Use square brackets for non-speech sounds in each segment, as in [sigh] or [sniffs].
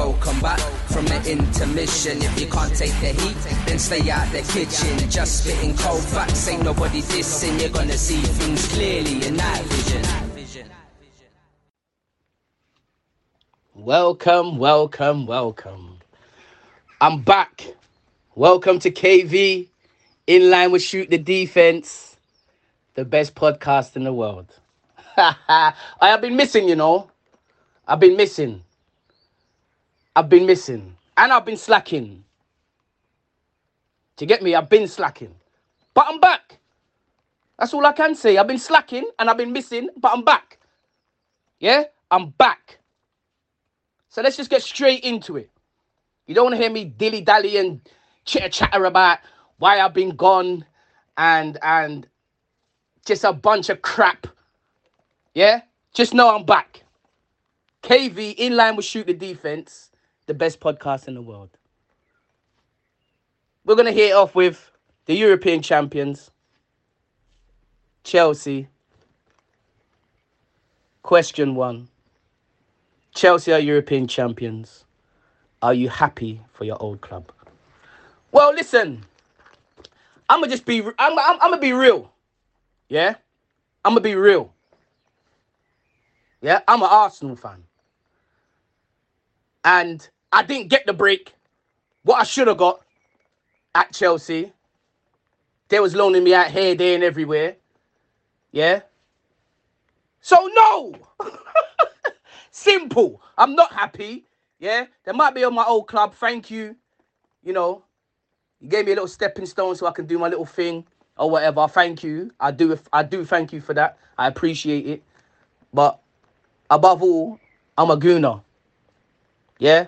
welcome back from the intermission. If you can't take the heat, then stay out the kitchen. Just spitting cold facts, ain't nobody dissing. You're gonna see things clearly in night vision. Welcome, welcome, welcome. I'm back. Welcome to KV, in line with Shoot the Defense, the best podcast in the world. [laughs] I have been missing, you know. I've been missing. I've been missing. And I've been slacking. You get me? I've been slacking. But I'm back. That's all I can say. I've been slacking and I've been missing, but I'm back. Yeah? I'm back. So let's just get straight into it. You don't want to hear me dilly dally and chitter chatter about why I've been gone and and just a bunch of crap. Yeah? Just know I'm back. KV in line with Shoot the Defense, the best podcast in the world. We're going to hit off with the European champions, Chelsea. Question one Chelsea are European champions. Are you happy for your old club? Well, listen, I'm gonna just be, I'm, I'm, I'm gonna be real. Yeah? I'm gonna be real. Yeah? I'm an Arsenal fan. And I didn't get the break. What I should have got at Chelsea. They was loaning me out here, there, and everywhere. Yeah? So no! [laughs] Simple. I'm not happy. Yeah? They might be on my old club. Thank you. You know, you gave me a little stepping stone so I can do my little thing or whatever. Thank you. I do I do thank you for that. I appreciate it. But above all, I'm a gooner. Yeah?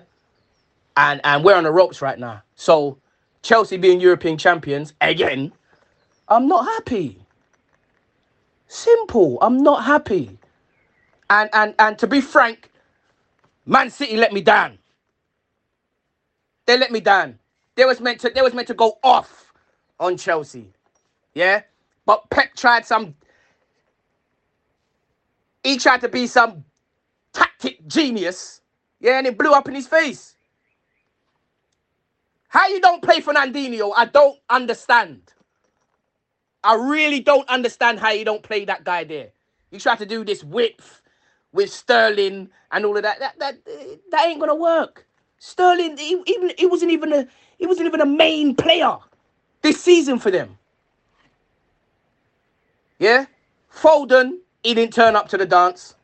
And and we're on the ropes right now. So Chelsea being European champions again, I'm not happy. Simple. I'm not happy. And and and to be frank, Man City let me down. They let me down. They was meant to they was meant to go off on Chelsea. Yeah? But Pep tried some he tried to be some tactic genius. Yeah, and it blew up in his face. How you don't play Fernandinho, I don't understand. I really don't understand how you don't play that guy there. You try to do this width with Sterling and all of that. That that that ain't gonna work. Sterling, he, even he wasn't even a he wasn't even a main player this season for them. Yeah, Foden, he didn't turn up to the dance.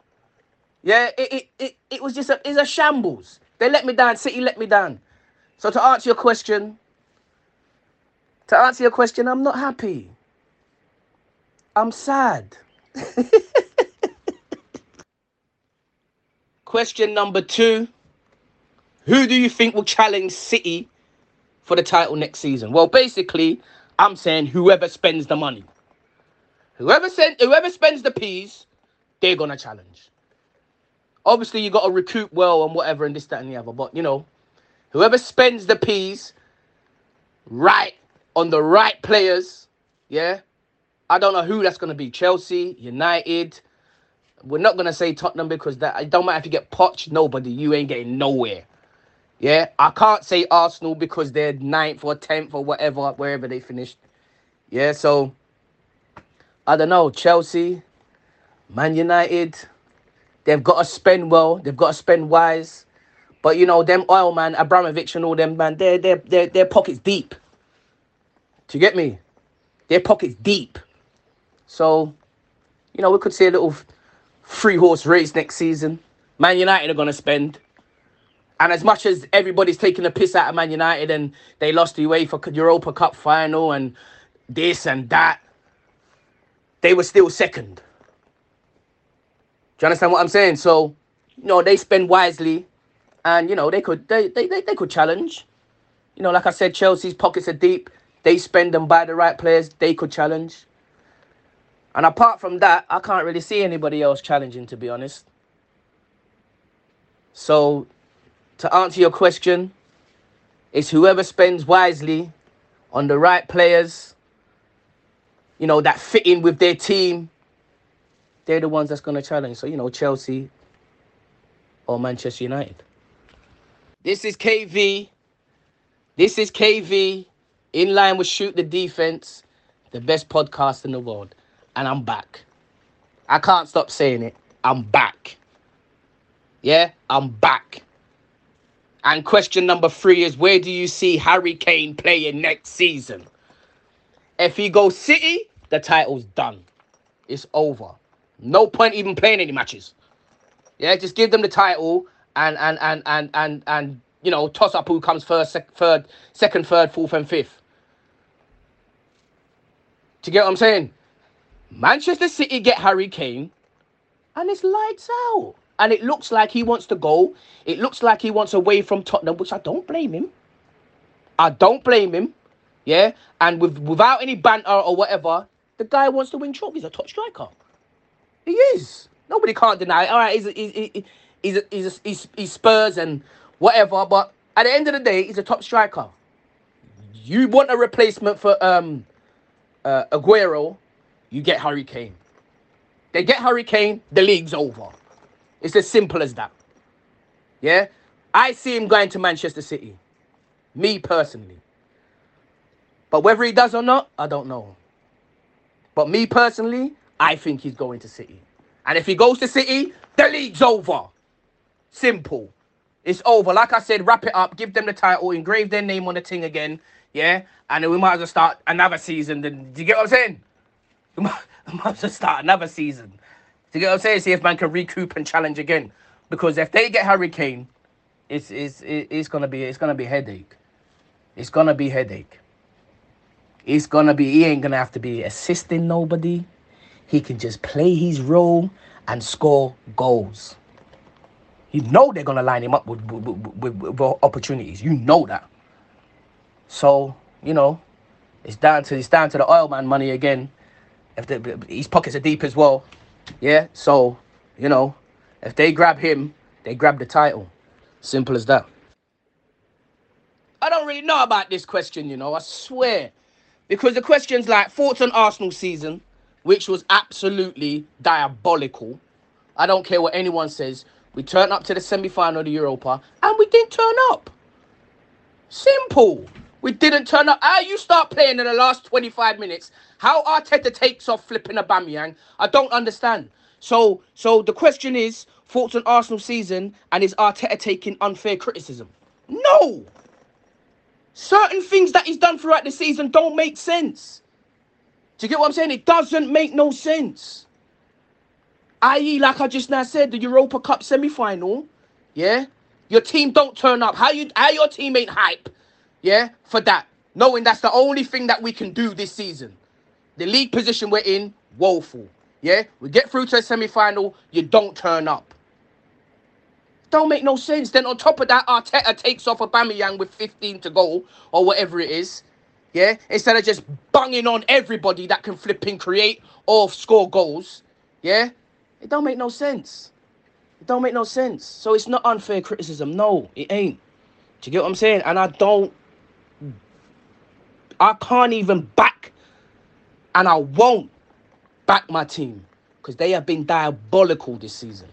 Yeah, it it it, it was just a it's a shambles. They let me down. City let me down. So to answer your question, to answer your question, I'm not happy. I'm sad. [laughs] Question number two Who do you think will challenge City for the title next season? Well, basically, I'm saying whoever spends the money. Whoever send, whoever spends the peas, they're gonna challenge. Obviously, you got to recoup well and whatever and this, that, and the other. But you know, whoever spends the peas right on the right players, yeah. I don't know who that's gonna be. Chelsea, United, we're not gonna say Tottenham because that it don't matter if you get Poch, nobody, you ain't getting nowhere. Yeah, I can't say Arsenal because they're ninth or tenth or whatever, wherever they finished. Yeah, so I don't know. Chelsea, Man United, they've got to spend well, they've got to spend wise. But you know, them oil man, Abramovich and all them man, their their their their pockets deep. Do you get me? Their pockets deep. So, you know, we could see a little three horse race next season. Man United are going to spend. And as much as everybody's taking a piss out of Man United and they lost the UEFA Europa Cup final and this and that, they were still second. Do you understand what I'm saying? So, you know, they spend wisely and, you know, they could they, they, they, they could challenge. You know, like I said, Chelsea's pockets are deep. They spend and buy the right players. They could challenge. And apart from that, I can't really see anybody else challenging, to be honest. So, to answer your question, it's whoever spends wisely on the right players, you know, that fit in with their team, they're the ones that's going to challenge. So, you know, Chelsea or Manchester United. This is KV. This is KV in line with Shoot the Defense, the best podcast in the world. And I'm back. I can't stop saying it. I'm back. Yeah, I'm back. And question number three is where do you see Harry Kane playing next season? If he goes City, the title's done. It's over. No point even playing any matches. Yeah, just give them the title and and and and and and you know toss up who comes first, sec- third, second, third, fourth, and fifth. Do you get what I'm saying? Manchester City get Harry Kane, and it's lights out. And it looks like he wants to go. It looks like he wants away from Tottenham, which I don't blame him. I don't blame him. Yeah, and with without any banter or whatever, the guy wants to win trophies. A top striker. He is. Nobody can't deny it. All right, he's he's he's he's, a, he's, a, he's, he's Spurs and whatever, but at the end of the day, he's a top striker. You want a replacement for um uh, Aguero, you get Harry Kane. They get Harry Kane, the league's over. It's as simple as that. Yeah? I see him going to Manchester City. Me personally. But whether he does or not, I don't know. But me personally, I think he's going to City. And if he goes to City, the league's over. Simple. It's over. Like I said, wrap it up, give them the title, engrave their name on the thing again. Yeah? And then we might as well start another season. Then do you get what I'm saying? We might, [laughs] we might as well start another season. Do you get what I'm saying? See if man can recoup and challenge again. Because if they get Harry Kane, it's it's it's gonna be it's gonna be headache. It's gonna be headache. It's gonna be he ain't gonna have to be assisting nobody. He can just play his role and score goals. You know they're gonna line him up with, with, with, with opportunities. You know that. So you know, it's down to it's down to the oil man money again. If the, his pockets are deep as well, yeah. So you know, if they grab him, they grab the title. Simple as that. I don't really know about this question, you know. I swear, because the question's like thoughts on Arsenal season, which was absolutely diabolical. I don't care what anyone says. We turned up to the semi-final of the Europa, and we didn't turn up. Simple. We didn't turn up. How you start playing in the last 25 minutes? How Arteta takes off flipping Aubameyang? I don't understand. So, so the question is, thoughts on Arsenal season, and is Arteta taking unfair criticism? No. Certain things that he's done throughout the season don't make sense. Do you get what I'm saying? It doesn't make no sense. I.e., like I just now said, the Europa Cup semi-final. Yeah, your team don't turn up. How you? How your team ain't hype? yeah, for that. Knowing that's the only thing that we can do this season. The league position we're in, woeful. Yeah, we get through to a semi final, you don't turn up. Don't make no sense. Then on top of that, Arteta takes off Aubameyang with 15 to go or whatever it is. Yeah, instead of just banging on everybody that can flip and create or score goals. Yeah, it don't make no sense. It don't make no sense. So it's not unfair criticism. No, it ain't. Do you get what I'm saying? And I don't I can't even back, and I won't back my team because they have been diabolical this season.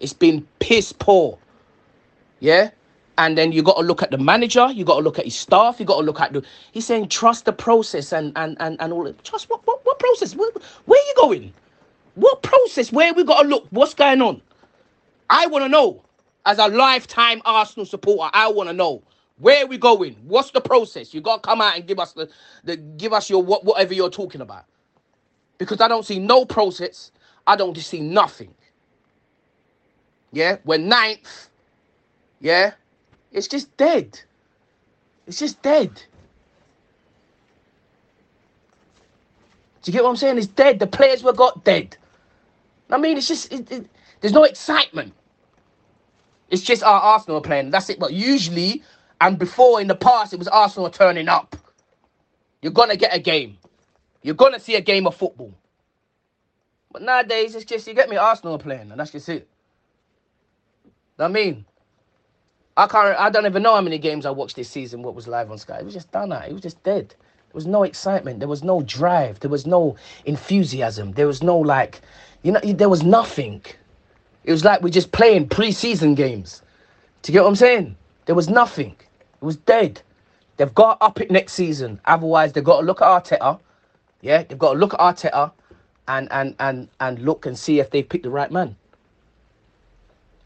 It's been piss poor. Yeah? And then you got to look at the manager, you got to look at his staff, you got to look at the. He's saying trust the process and and and, and all. Trust what what, what process? Where, where are you going? What process? Where we got to look? What's going on? I want to know. As a lifetime Arsenal supporter, I want to know where we going? What's the process? You gotta come out and give us the, the give us your what whatever you're talking about. Because I don't see no process. I don't see nothing. Yeah, we're ninth. Yeah, it's just dead. It's just dead. Do you get what I'm saying? It's dead. The players were got dead. I mean, it's just it, it, there's no excitement. It's just our Arsenal playing. That's it. But usually and before in the past, it was Arsenal turning up. You're to get a game. You're to see a game of football. But nowadays, it's just, you get me, Arsenal playing, and that's just it. I mean, I can't, I don't even know how many games I watched this season, what was live on Sky. It was just done. It was just dead. There was no excitement. There was no drive. There was no enthusiasm. There was no, like, you know, there was nothing. It was like we're just playing pre season games. Do you get what I'm saying? There was nothing. It was dead. They've got to up it next season. Otherwise, they've got to look at Arteta. Yeah, they've got to look at Arteta and and and and look and see if they've picked the right man.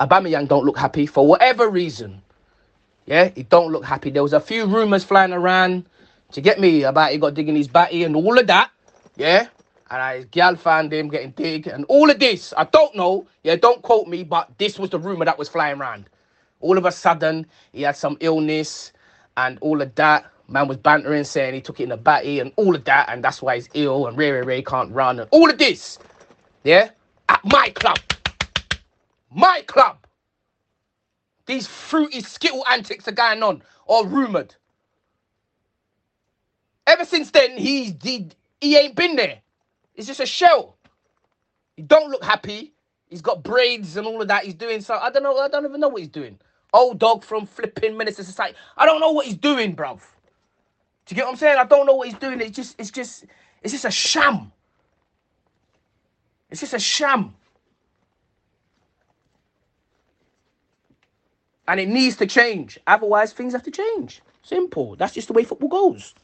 Aubameyang don't look happy for whatever reason. Yeah, he don't look happy. There was a few rumours flying around to get me about he got digging his batty and all of that. Yeah, and I gal found him getting dig and all of this. I don't know. Yeah, don't quote me, but this was the rumor that was flying around. All of a sudden, he had some illness and all of that. Man was bantering, saying he took it in a batty and all of that, and that's why he's ill and Ray Ray Ray can't run and all of this. Yeah, at my club, my club. These fruity skittle antics are going on or rumored. Ever since then, he, he he ain't been there. It's just a shell. He don't look happy. He's got braids and all of that. He's doing so. I don't know. I don't even know what he's doing. Old dog from flipping Minister Society. I don't know what he's doing, bruv. Do you get what I'm saying? I don't know what he's doing. It's just, it's just, it's just a sham. It's just a sham. And it needs to change. Otherwise, things have to change. Simple. That's just the way football goes.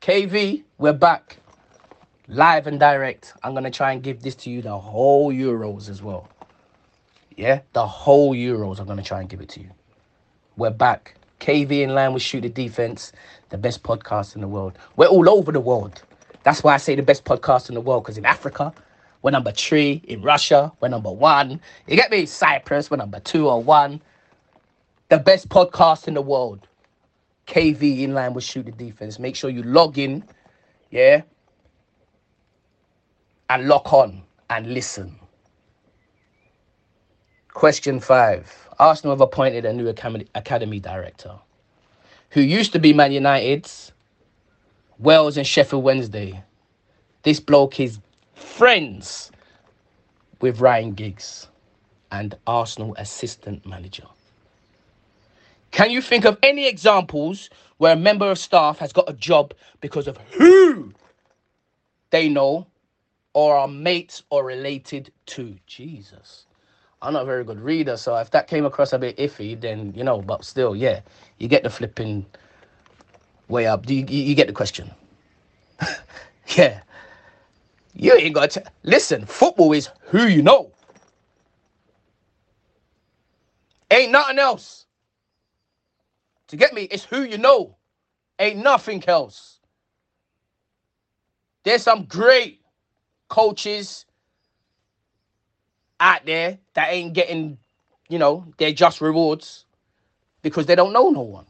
KV, we're back. Live and direct. I'm going to try and give this to you the whole Euros as well. Yeah, the whole Euros. I'm going to try and give it to you. We're back. KV in line with Shoot the Defense, the best podcast in the world. We're all over the world. That's why I say the best podcast in the world, because in Africa, we're number three. In Russia, we're number one. You get me? Cyprus, we're number two or one. The best podcast in the world. KV in line with Shoot the Defense. Make sure you log in, yeah, and lock on and listen. Question five. Arsenal have appointed a new academy, director who used to be Man United's Wales and Sheffield Wednesday. This bloke is friends with Ryan Giggs and Arsenal assistant manager. Can you think of any examples where a member of staff has got a job because of who they know or are mates or related to? Jesus. I'm not a very good reader, so if that came across a bit iffy, then you know, but still, yeah, you get the flipping way up. Do you, you get the question? [laughs] yeah. You ain't got to listen. Football is who you know. Ain't nothing else. To get me, it's who you know. Ain't nothing else. There's some great coaches out there that ain't getting, you know, their just rewards because they don't know no one.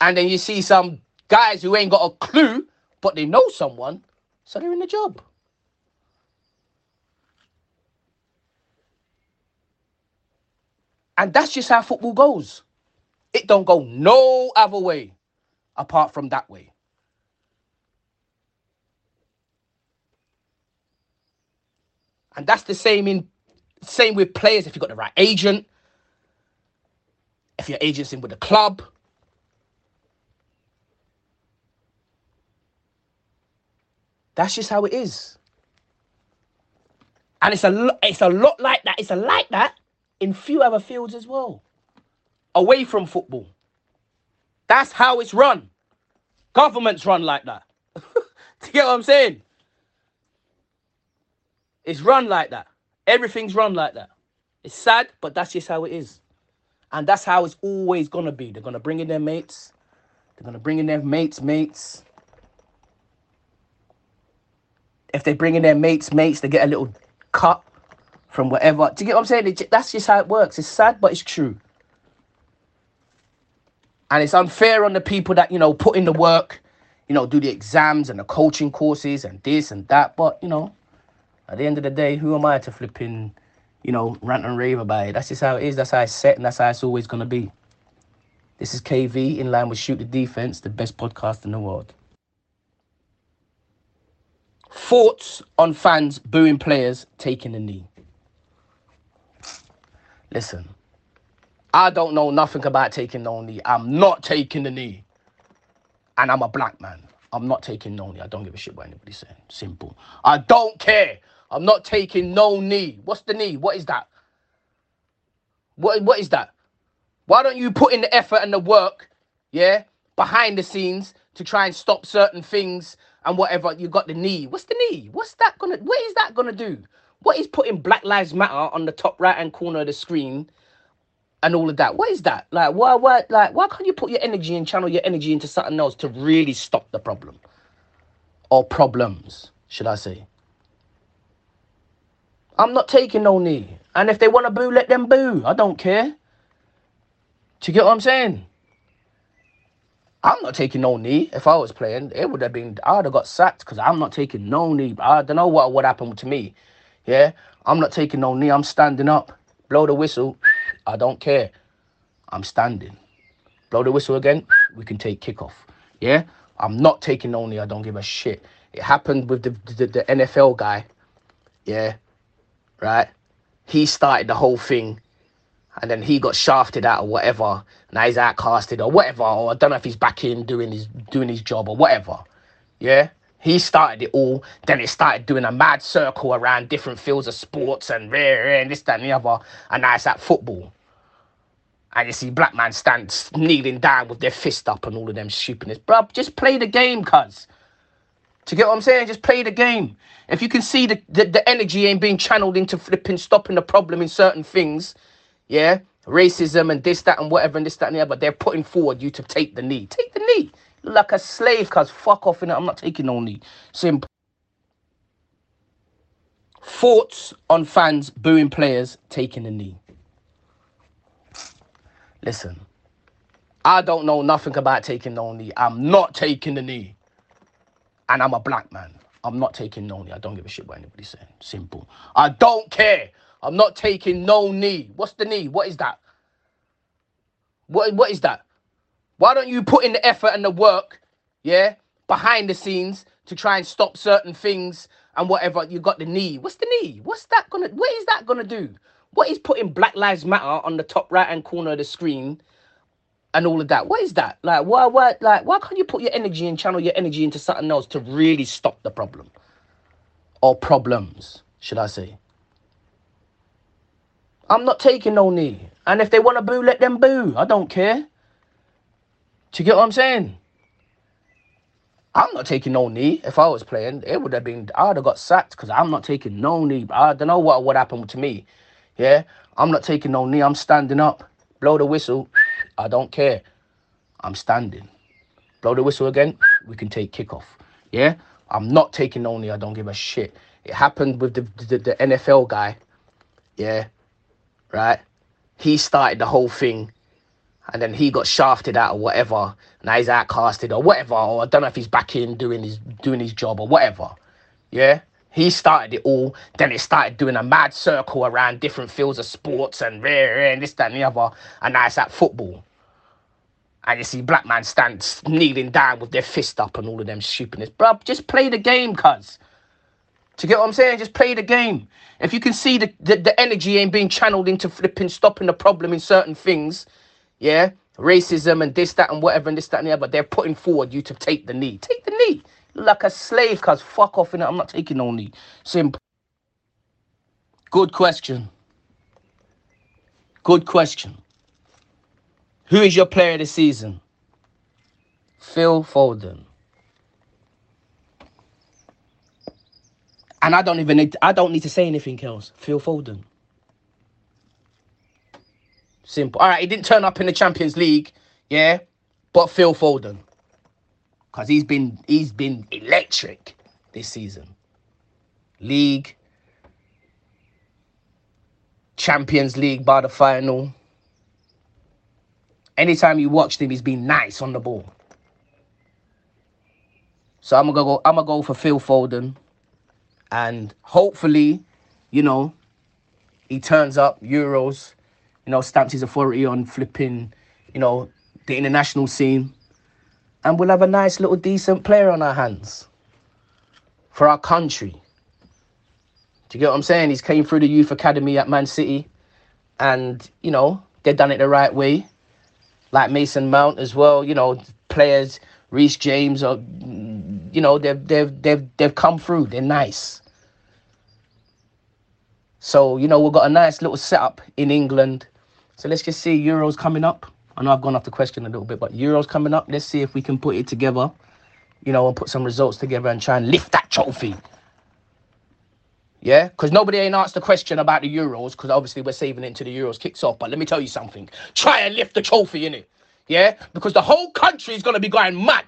And then you see some guys who ain't got a clue, but they know someone, so they're in the job. And that's just how football goes. It don't go no other way apart from that way. And that's the same in same with players if you've got the right agent, if your agent's in with the club. That's just how it is. And it's a it's a lot like that. It's a like that in few other fields as well. Away from football. That's how it's run. Governments run like that. [laughs] Do you get what I'm saying? It's run like that. Everything's run like that. It's sad, but that's just how it is. And that's how it's always gonna be. They're gonna bring in their mates. They're gonna bring in their mates, mates. If they bring in their mates, mates, they get a little cut from whatever. Do you get what I'm saying? that's just how it works. It's sad, but it's true. And it's unfair on the people that, you know, put in the work, you know, do the exams and the coaching courses and this and that. But, you know, at the end of the day, who am I to flipping, you know, rant and rave about it? That's just how it is. That's how it's set, and that's how it's always going to be. This is KV in line with Shoot the Defense, the best podcast in the world. Thoughts on fans booing players taking the knee. Listen, I don't know nothing about taking no knee. I'm not taking the knee. And I'm a black man. I'm not taking no knee. I don't give a shit what anybody's saying. Simple. I don't care. I'm not taking no knee. What's the knee? What is that? What what is that? Why don't you put in the effort and the work, yeah, behind the scenes to try and stop certain things and whatever? You got the knee. What's the knee? What's that gonna? What is that gonna do? What is putting Black Lives Matter on the top right hand corner of the screen and all of that? What is that? Like, why, why, like, why can't you put your energy and channel your energy into something else to really stop the problem or problems, should I say? I'm not taking no knee. And if they want to boo, let them boo. I don't care. Do you get what I'm saying? I'm not taking no knee. If I was playing, it would have been, I'd have got sacked because I'm not taking no knee. I don't know what would happen to me. Yeah, I'm not taking no knee. I'm standing up. Blow the whistle. I don't care. I'm standing. Blow the whistle again. We can take kickoff. Yeah, I'm not taking only. I don't give a shit. It happened with the, the, the NFL guy. Yeah, right. He started the whole thing, and then he got shafted out or whatever. Now he's outcasted or whatever. Or I don't know if he's back in doing his doing his job or whatever. Yeah. He started it all. Then it started doing a mad circle around different fields of sports and rare and this, that, and the other. And now it's at football. And you see black man stand kneeling down with their fist up and all of them stupidness. Bruv, just play the game, cuz. To get what I'm saying? Just play the game. If you can see the, the, the energy ain't being channeled into flipping, stopping the problem in certain things, yeah, racism and this, that, and whatever, and this, that, and the other, they're putting forward you to take the knee. Take the knee like a slave, cuz fuck off in it. I'm not taking only simple. Thoughts on fans booing players taking a knee. Listen, I don't know nothing about taking no knee. I'm not taking the knee. And I'm a black man. I'm not taking no knee. I don't give a shit what anybody's saying. Simple. I don't care. I'm not taking no knee. What's the knee? What is that? What, what is that? Why don't you put in the effort and the work, yeah, behind the scenes to try and stop certain things and whatever? You got the knee. What's the knee? What's that gonna? What is that gonna do? What is putting Black Lives Matter on the top right hand corner of the screen and all of that? What is that? Like, why, why, like, why can't you put your energy and channel your energy into something else to really stop the problem or problems, should I say? I'm not taking no knee. And if they want to boo, let them boo. I don't care. Do you get what I'm saying? I'm not taking no knee. If I was playing, it would have been, I'd have got sacked because I'm not taking no knee. I don't know what would happen to me. Yeah, I'm not taking no knee. I'm standing up. Blow the whistle. [sniffs] I don't care. I'm standing. Blow the whistle again. [sniffs] We can take kickoff. Yeah, I'm not taking no knee. I don't give a shit. It happened with the, the, the NFL guy. Yeah, right. He started the whole thing and then he got shafted out or whatever. Now he's outcasted or whatever. Or I don't know if he's back in doing his doing his job or whatever. Yeah. He started it all. Then it started doing a mad circle around different fields of sports and rare and this, that, and the other. And now it's at football. And you see black man stand kneeling down with their fist up and all of them stupidness. Bruv, just play the game, cuz. To get what I'm saying? Just play the game. If you can see the, the, the energy ain't being channeled into flipping, stopping the problem in certain things, yeah, racism and this, that, and whatever, and this, that, and the other. They're putting forward you to take the knee. Take the knee. Like a slave, cuz fuck off in it. I'm not taking no knee. Simple. Good question. Good question. Who is your player of the season? Phil Foden. And I don't even need I don't need to say anything else. Phil Foden. Simple. All right, he didn't turn up in the Champions League, yeah, but Phil Foden, because he's been he's been electric this season. League, Champions League by the final. Anytime you watched him, he's been nice on the ball. So I'm gonna go. I'm gonna go for Phil Foden, and hopefully, you know, he turns up Euros you know, stamps his authority on flipping, you know, the international scene. And we'll have a nice little decent player on our hands for our country. Do you get what I'm saying? He's came through the youth academy at Man City and, you know, they've done it the right way. Like Mason Mount as well, you know, players, Reece James, or you know, they've they've they've they've come through. They're nice. So, you know, we've got a nice little setup in England So let's just see Euros coming up. I know I've gone off the question a little bit, but Euros coming up. Let's see if we can put it together, you know, and put some results together and try and lift that trophy. Yeah, because nobody ain't asked the question about the Euros, because obviously we're saving it until the Euros kicks off. But let me tell you something. Try and lift the trophy in it. Yeah, because the whole country is gonna be going mad.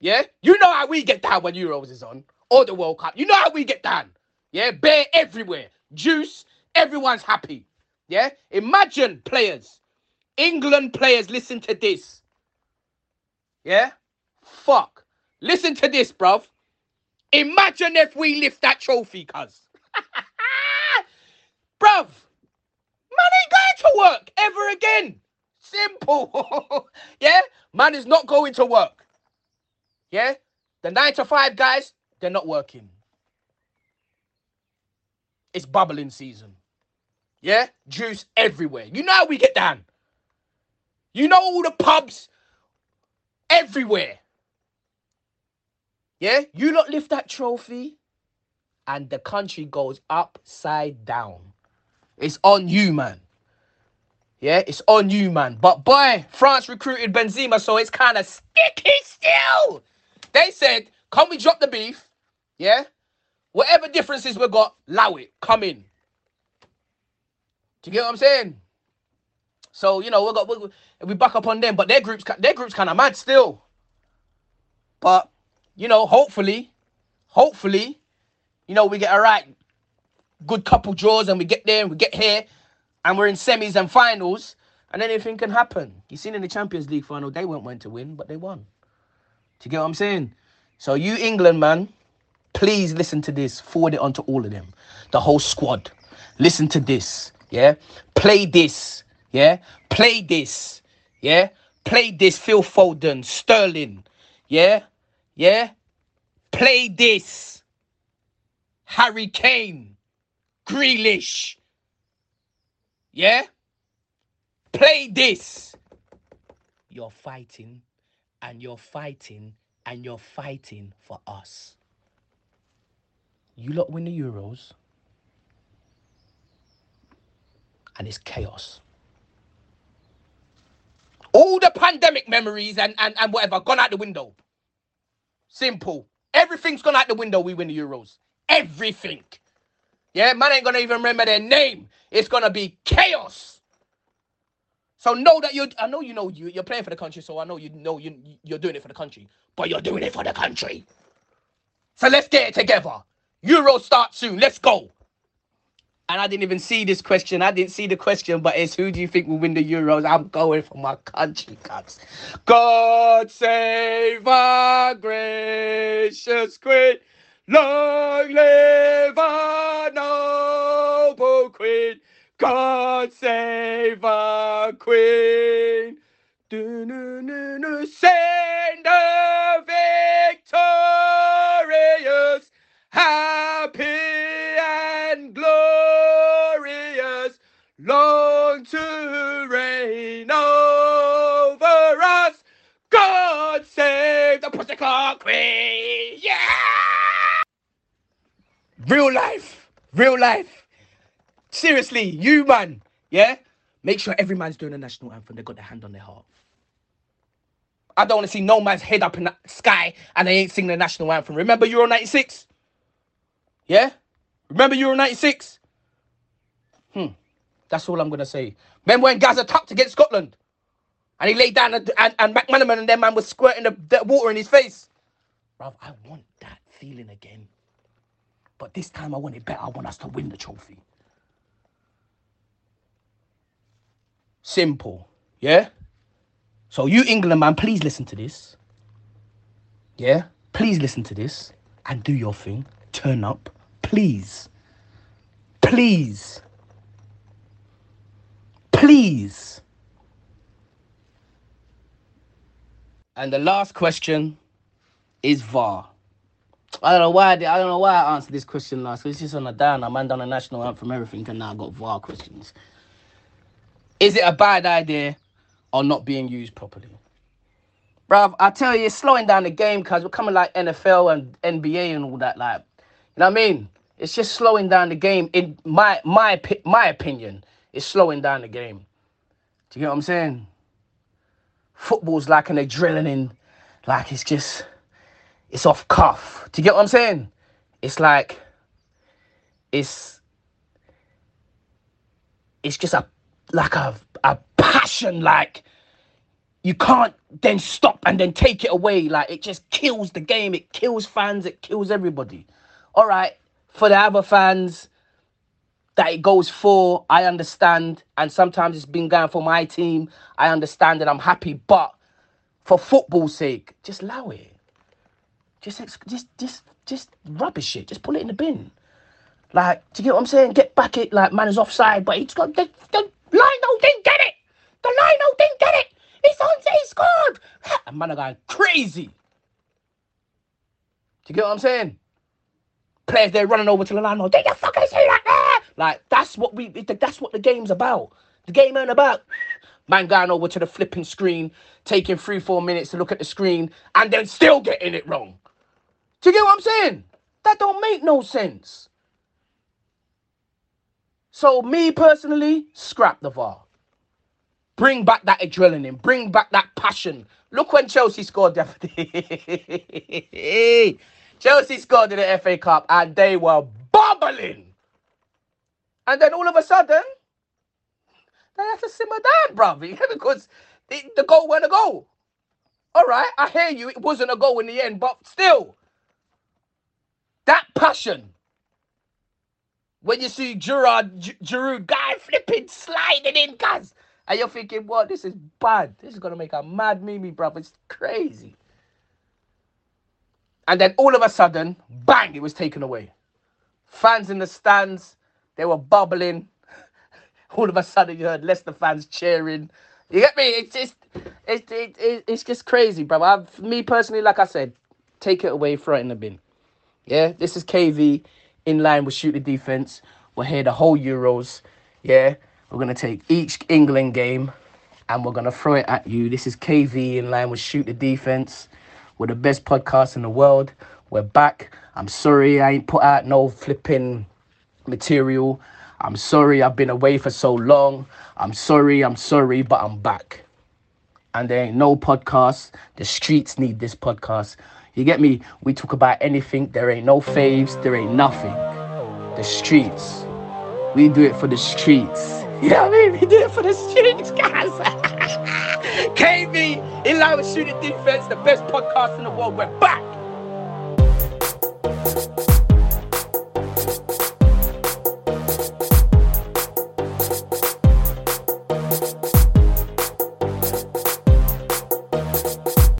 Yeah, you know how we get down when Euros is on, or the World Cup. You know how we get down. Yeah, bear everywhere, juice. Everyone's happy. Yeah, imagine players, England players. Listen to this. Yeah, fuck. Listen to this, bruv. Imagine if we lift that trophy, cuz. [laughs] bruv, man ain't going to work ever again. Simple. [laughs] yeah, man is not going to work. Yeah, the nine to five guys, they're not working. It's bubbling season. Yeah, juice everywhere. You know how we get down. You know all the pubs everywhere. Yeah, you lot lift that trophy, and the country goes upside down. It's on you, man. Yeah, it's on you, man. But boy, France recruited Benzema, so it's kind of sticky still. They said, "Can we drop the beef? Yeah, whatever differences we've got, allow it. Come in." Do you get what I'm saying? So you know we got we, we back up on them, but their groups their groups kind of mad still. But you know, hopefully, hopefully, you know we get a right good couple draws and we get there and we get here and we're in semis and finals and anything can happen. You seen in the Champions League final, they weren't meant to win, but they won. Do you get what I'm saying? So you England man, please listen to this. Forward it on to all of them, the whole squad. Listen to this. Yeah, play this. Yeah, play this. Yeah, play this. Phil Foden, Sterling. Yeah, yeah, play this. Harry Kane, Grealish. Yeah, play this. You're fighting, and you're fighting, and you're fighting for us. You lot win the Euros and it's chaos. All the pandemic memories and, and, and whatever gone out the window. Simple. Everything's gone out the window. We win the Euros. Everything. Yeah, man ain't gonna even remember their name. It's gonna be chaos. So know that you. I know you know you. You're playing for the country, so I know you know you. You're doing it for the country, but you're doing it for the country. So let's get it together. Euro start soon. Let's go. And I didn't even see this question. I didn't see the question, but it's who do you think will win the Euros? I'm going for my country, cuts. God save our gracious Queen. Long live our noble Queen. God save our Queen. Do, do, do, do, Send the Pussycat Queen. Yeah! Real life. Real life. Seriously, you man. Yeah? Make sure every man's doing the national anthem. They got their hand on their heart. I don't want to see no man's head up in the sky and they ain't singing the national anthem. Remember Euro 96? Yeah? Remember Euro 96? Hmm. That's all I'm going to say. Remember when Gazza tucked against Scotland? And he laid down and, and, and McManaman and their man was squirting the, the water in his face? Bruv, I want that feeling again. But this time I want it better. I want us to win the trophy. Simple. Yeah? So you England man, please listen to this. Yeah? Please listen to this and do your thing. Turn up. Please. Please. Please. And the last question is VAR. I don't know why I, did, I don't know why I answered this question last. It's just on a down. I man done a national anthem, everything, and now I got VAR questions. Is it a bad idea or not being used properly? Bruv, I tell you, it's slowing down the game because we're coming like NFL and NBA and all that. Like, you know what I mean? it's just slowing down the game. In my my my opinion, it's slowing down the game. Do you get what I'm saying? Football's like an adrenaline, in, like it's just it's off cuff. Do you get what I'm saying? It's like it's it's just a like a a passion like you can't then stop and then take it away. Like it just kills the game. It kills fans. It kills everybody. All right. For the other fans that it goes for i understand. And sometimes it's been going for my team. I understand and i'm happy. But for football's sake just allow it just just just just rubbish it just put it in the bin like do you get what i'm saying get back it like man is offside but he's got the, the Lionel didn't get it the Lionel didn't get it it's on he scored [laughs] and man are going crazy do you get what i'm saying players they're running over to the line. Did you fucking see that there? Like that's what we. That's what the game's about. The game ain't about man going over to the flipping screen, taking three four minutes to look at the screen, and then still getting it wrong. Do you get what I'm saying? That don't make no sense. So me personally, scrap the VAR. Bring back that adrenaline. Bring back that passion. Look when Chelsea scored [laughs] Chelsea scored in the FA Cup and they were bubbling. And then all of a sudden, they had to simmer down, bruv, [laughs] because the, the goal wasn't a goal. All right, I hear you. It wasn't a goal in the end, but still, that passion. When you see Gerard, Giroud guy flipping, sliding in, guys, and you're thinking, what? This is bad. This is gonna make a mad Mimi, bruv. It's crazy. And then all of a sudden, bang, it was taken away. Fans in the stands, they were bubbling. [laughs] All of a sudden, you heard Leicester fans cheering. You get me? It's just, it's, it, it, it's just crazy, bro. I've, me personally, like I said, take it away, throw it in the bin. Yeah, this is KV in line with shoot the defense. We're here the whole Euros. Yeah, we're gonna take each England game and we're gonna throw it at you. This is KV in line with shoot the defense. We're the best podcast in the world. We're back. I'm sorry I ain't put out no flipping material. I'm sorry I've been away for so long. I'm sorry, I'm sorry, but I'm back. And there ain't no podcast. The streets need this podcast. You get me? We talk about anything. There ain't no faves. There ain't nothing. The streets. We do it for the streets. [laughs] You know what I mean? We do it for the streets, guys. [laughs] KV, in line with shooting defense, the best podcast in the world. We're back.